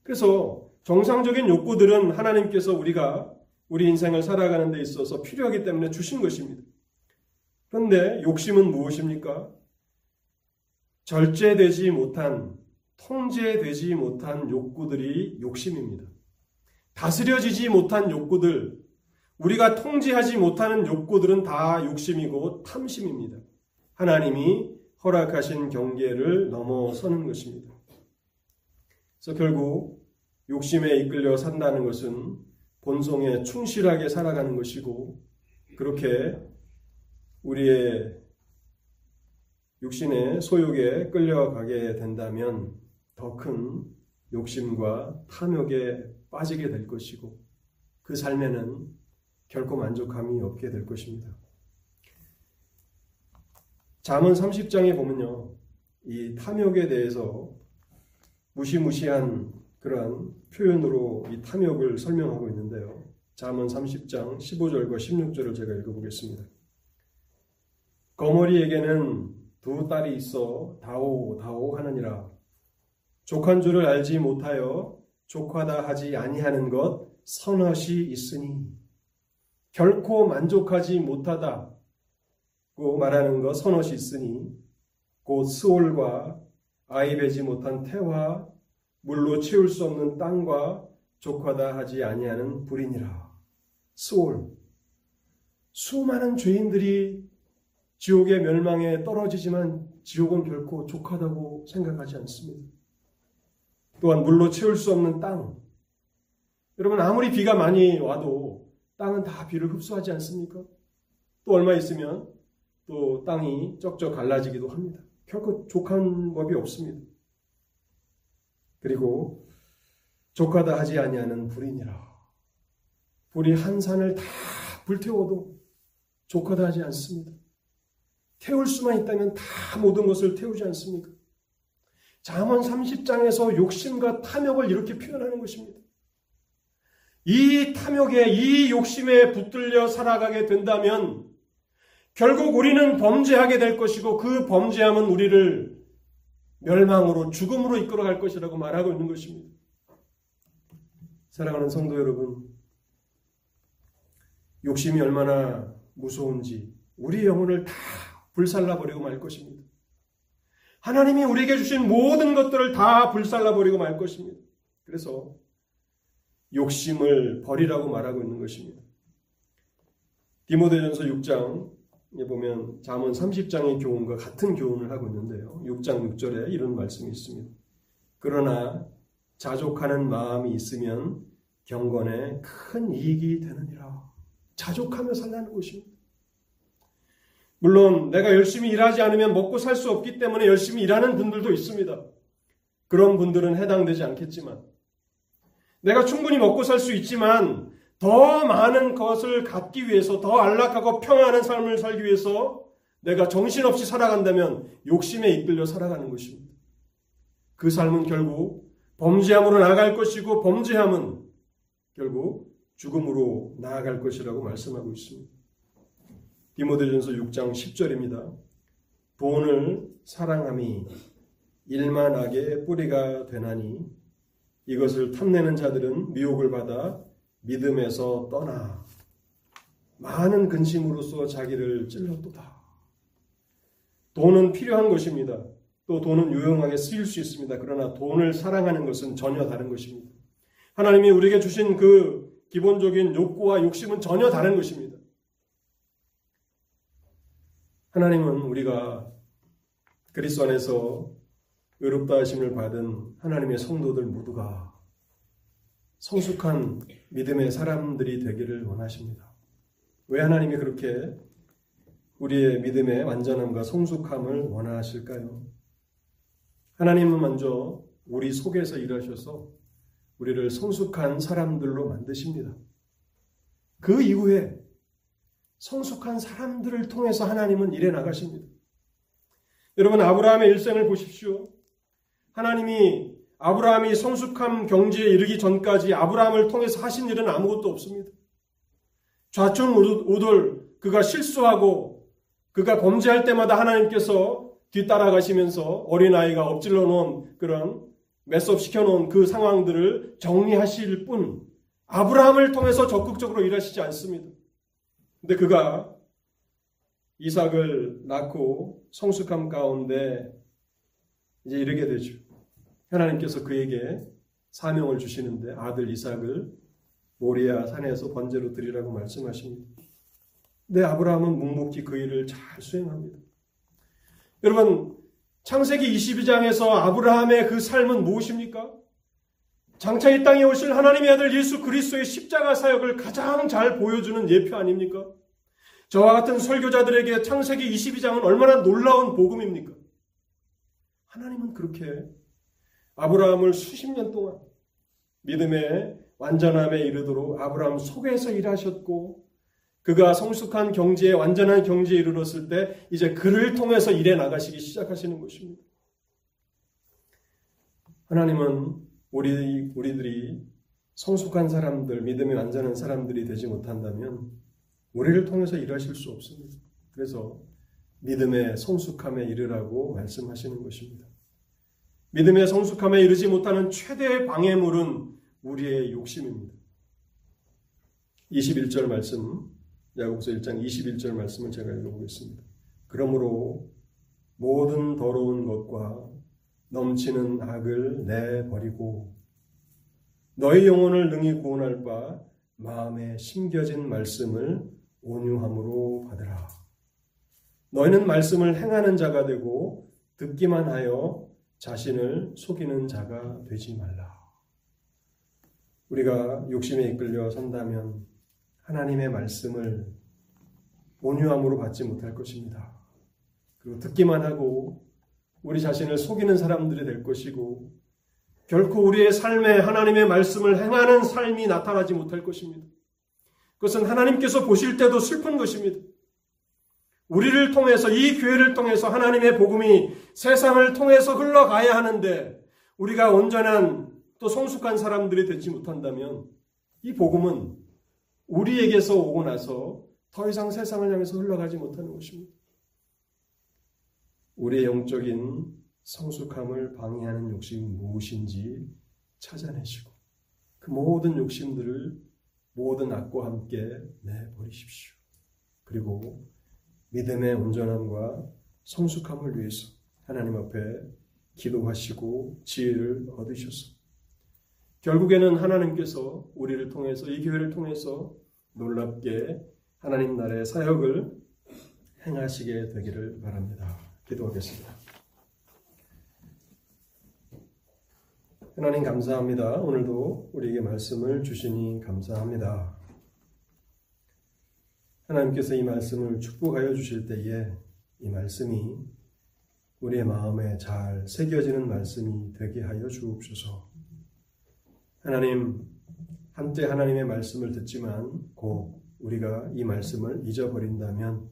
S1: 그래서 정상적인 욕구들은 하나님께서 우리가 우리 인생을 살아가는 데 있어서 필요하기 때문에 주신 것입니다. 그런데 욕심은 무엇입니까? 절제되지 못한, 통제되지 못한 욕구들이 욕심입니다. 다스려지지 못한 욕구들, 우리가 통제하지 못하는 욕구들은 다 욕심이고 탐심입니다. 하나님이 허락하신 경계를 넘어서는 것입니다. 그래서 결국 욕심에 이끌려 산다는 것은 본성에 충실하게 살아가는 것이고 그렇게 우리의 육신의 소욕에 끌려가게 된다면 더 큰 욕심과 탐욕에 빠지게 될 것이고 그 삶에는 결코 만족함이 없게 될 것입니다. 잠언 30장에 보면요. 이 탐욕에 대해서 무시무시한 그러한 표현으로 이 탐욕을 설명하고 있는데요. 잠언 30장 15절과 16절을 제가 읽어보겠습니다. 거머리에게는 두 딸이 있어 다오 다오 하느니라. 족한 줄을 알지 못하여 족하다 하지 아니하는 것 선헛이 있으니 결코 만족하지 못하다고 말하는 것 선헛이 있으니 곧 스올과 아이 베지 못한 태와 물로 채울 수 없는 땅과 족하다 하지 아니하는 불이니라. 스올 수많은 죄인들이 지옥의 멸망에 떨어지지만 지옥은 결코 족하다고 생각하지 않습니다. 또한 물로 채울 수 없는 땅. 여러분 아무리 비가 많이 와도 땅은 다 비를 흡수하지 않습니까? 또 얼마 있으면 또 땅이 쩍쩍 갈라지기도 합니다. 결코 족한 법이 없습니다. 그리고 족하다 하지 아니하는 불이니라. 불이 한 산을 다 불태워도 족하다 하지 않습니다. 태울 수만 있다면 다 모든 것을 태우지 않습니까? 잠언 30장에서 욕심과 탐욕을 이렇게 표현하는 것입니다. 이 탐욕에 이 욕심에 붙들려 살아가게 된다면 결국 우리는 범죄하게 될 것이고 그 범죄함은 우리를 멸망으로 죽음으로 이끌어갈 것이라고 말하고 있는 것입니다. 사랑하는 성도 여러분, 욕심이 얼마나 무서운지 우리 영혼을 다 불살라 버리고 말 것입니다. 하나님이 우리에게 주신 모든 것들을 다 불살라 버리고 말 것입니다. 그래서 욕심을 버리라고 말하고 있는 것입니다. 디모데전서 6장에 보면 잠언 30장의 교훈과 같은 교훈을 하고 있는데요. 6장 6절에 이런 말씀이 있습니다. 그러나 자족하는 마음이 있으면 경건에 큰 이익이 되느니라. 자족하며 살라는 것입니다. 물론 내가 열심히 일하지 않으면 먹고 살 수 없기 때문에 열심히 일하는 분들도 있습니다. 그런 분들은 해당되지 않겠지만 내가 충분히 먹고 살 수 있지만 더 많은 것을 갖기 위해서 더 안락하고 평안한 삶을 살기 위해서 내가 정신없이 살아간다면 욕심에 이끌려 살아가는 것입니다. 그 삶은 결국 범죄함으로 나아갈 것이고 범죄함은 결국 죽음으로 나아갈 것이라고 말씀하고 있습니다. 디모데전서 6장 10절입니다. 돈을 사랑함이 일만하게 뿌리가 되나니 이것을 탐내는 자들은 미혹을 받아 믿음에서 떠나 많은 근심으로써 자기를 찔렀도다. 돈은 필요한 것입니다. 또 돈은 유용하게 쓰일 수 있습니다. 그러나 돈을 사랑하는 것은 전혀 다른 것입니다. 하나님이 우리에게 주신 그 기본적인 욕구와 욕심은 전혀 다른 것입니다. 하나님은 우리가 그리스도 안에서 의롭다 하심을 받은 하나님의 성도들 모두가 성숙한 믿음의 사람들이 되기를 원하십니다. 왜 하나님이 그렇게 우리의 믿음의 완전함과 성숙함을 원하실까요? 하나님은 먼저 우리 속에서 일하셔서 우리를 성숙한 사람들로 만드십니다. 그 이후에 성숙한 사람들을 통해서 하나님은 일해 나가십니다. 여러분 아브라함의 일생을 보십시오. 하나님이 아브라함이 성숙함 경지에 이르기 전까지 아브라함을 통해서 하신 일은 아무것도 없습니다. 좌충우돌 그가 실수하고 그가 범죄할 때마다 하나님께서 뒤따라가시면서 어린아이가 엎질러 놓은 그런 매섭시켜 놓은 그 상황들을 정리하실 뿐 아브라함을 통해서 적극적으로 일하시지 않습니다. 근데 그가 이삭을 낳고 성숙함 가운데 이제 이르게 되죠. 하나님께서 그에게 사명을 주시는데 아들 이삭을 모리아 산에서 번제로 드리라고 말씀하십니다. 근 아브라함은 묵묵히 그 일을 잘 수행합니다. 여러분 창세기 22장에서 아브라함의 그 삶은 무엇입니까? 장차 이 땅에 오실 하나님의 아들 예수 그리스도의 십자가 사역을 가장 잘 보여주는 예표 아닙니까? 저와 같은 설교자들에게 창세기 22장은 얼마나 놀라운 복음입니까? 하나님은 그렇게 아브라함을 수십 년 동안 믿음의 완전함에 이르도록 아브라함 속에서 일하셨고 그가 성숙한 경지에 완전한 경지에 이르렀을 때 이제 그를 통해서 일해 나가시기 시작하시는 것입니다. 하나님은 우리, 우리들이 성숙한 사람들, 믿음이 완전한 사람들이 되지 못한다면 우리를 통해서 일하실 수 없습니다. 그래서 믿음의 성숙함에 이르라고 말씀하시는 것입니다. 믿음의 성숙함에 이르지 못하는 최대의 방해물은 우리의 욕심입니다. 21절 말씀, 야고보서 1장 21절 말씀을 제가 읽어보겠습니다. 그러므로 모든 더러운 것과 넘치는 악을 내버리고 너희 영혼을 능히 구원할 바 마음에 심겨진 말씀을 온유함으로 받으라. 너희는 말씀을 행하는 자가 되고 듣기만 하여 자신을 속이는 자가 되지 말라. 우리가 욕심에 이끌려 산다면 하나님의 말씀을 온유함으로 받지 못할 것입니다. 그리고 듣기만 하고 우리 자신을 속이는 사람들이 될 것이고 결코 우리의 삶에 하나님의 말씀을 행하는 삶이 나타나지 못할 것입니다. 그것은 하나님께서 보실 때도 슬픈 것입니다. 우리를 통해서 이 교회를 통해서 하나님의 복음이 세상을 통해서 흘러가야 하는데 우리가 온전한 또 성숙한 사람들이 되지 못한다면 이 복음은 우리에게서 오고 나서 더 이상 세상을 향해서 흘러가지 못하는 것입니다. 우리의 영적인 성숙함을 방해하는 욕심이 무엇인지 찾아내시고 그 모든 욕심들을 모든 악과 함께 내버리십시오. 그리고 믿음의 온전함과 성숙함을 위해서 하나님 앞에 기도하시고 지혜를 얻으셔서 결국에는 하나님께서 우리를 통해서 이 교회를 통해서 놀랍게 하나님 나라의 사역을 행하시게 되기를 바랍니다. 기도하겠습니다. 하나님 감사합니다. 오늘도 우리에게 말씀을 주시니 감사합니다. 하나님께서 이 말씀을 축복하여 주실 때에 이 말씀이 우리의 마음에 잘 새겨지는 말씀이 되게 하여 주옵소서. 하나님, 한때 하나님의 말씀을 듣지만 곧 우리가 이 말씀을 잊어버린다면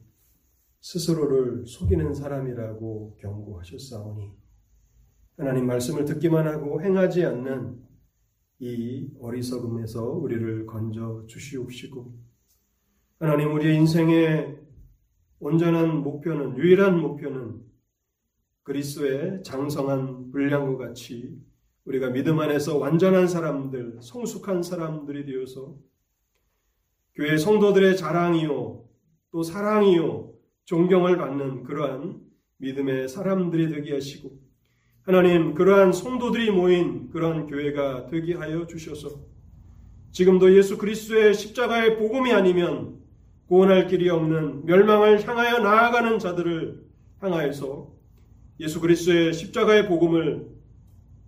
S1: 스스로를 속이는 사람이라고 경고하셨사오니 하나님 말씀을 듣기만 하고 행하지 않는 이 어리석음에서 우리를 건져 주시옵시고 하나님 우리의 인생의 온전한 목표는 유일한 목표는 그리스도의 장성한 분량과 같이 우리가 믿음 안에서 완전한 사람들, 성숙한 사람들이 되어서 교회 성도들의 자랑이요, 또 사랑이요, 존경을 받는 그러한 믿음의 사람들이 되게 하시고, 하나님, 그러한 성도들이 모인 그러한 교회가 되게 하여 주셔서, 지금도 예수 그리스도의 십자가의 복음이 아니면 구원할 길이 없는 멸망을 향하여 나아가는 자들을 향하여서 예수 그리스도의 십자가의 복음을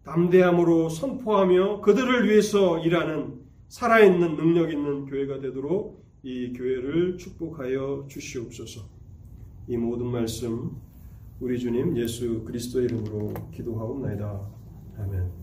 S1: 담대함으로 선포하며 그들을 위해서 일하는 살아있는 능력 있는 교회가 되도록 이 교회를 축복하여 주시옵소서. 이 모든 말씀 우리 주님 예수 그리스도 이름으로 기도하옵나이다. 아멘.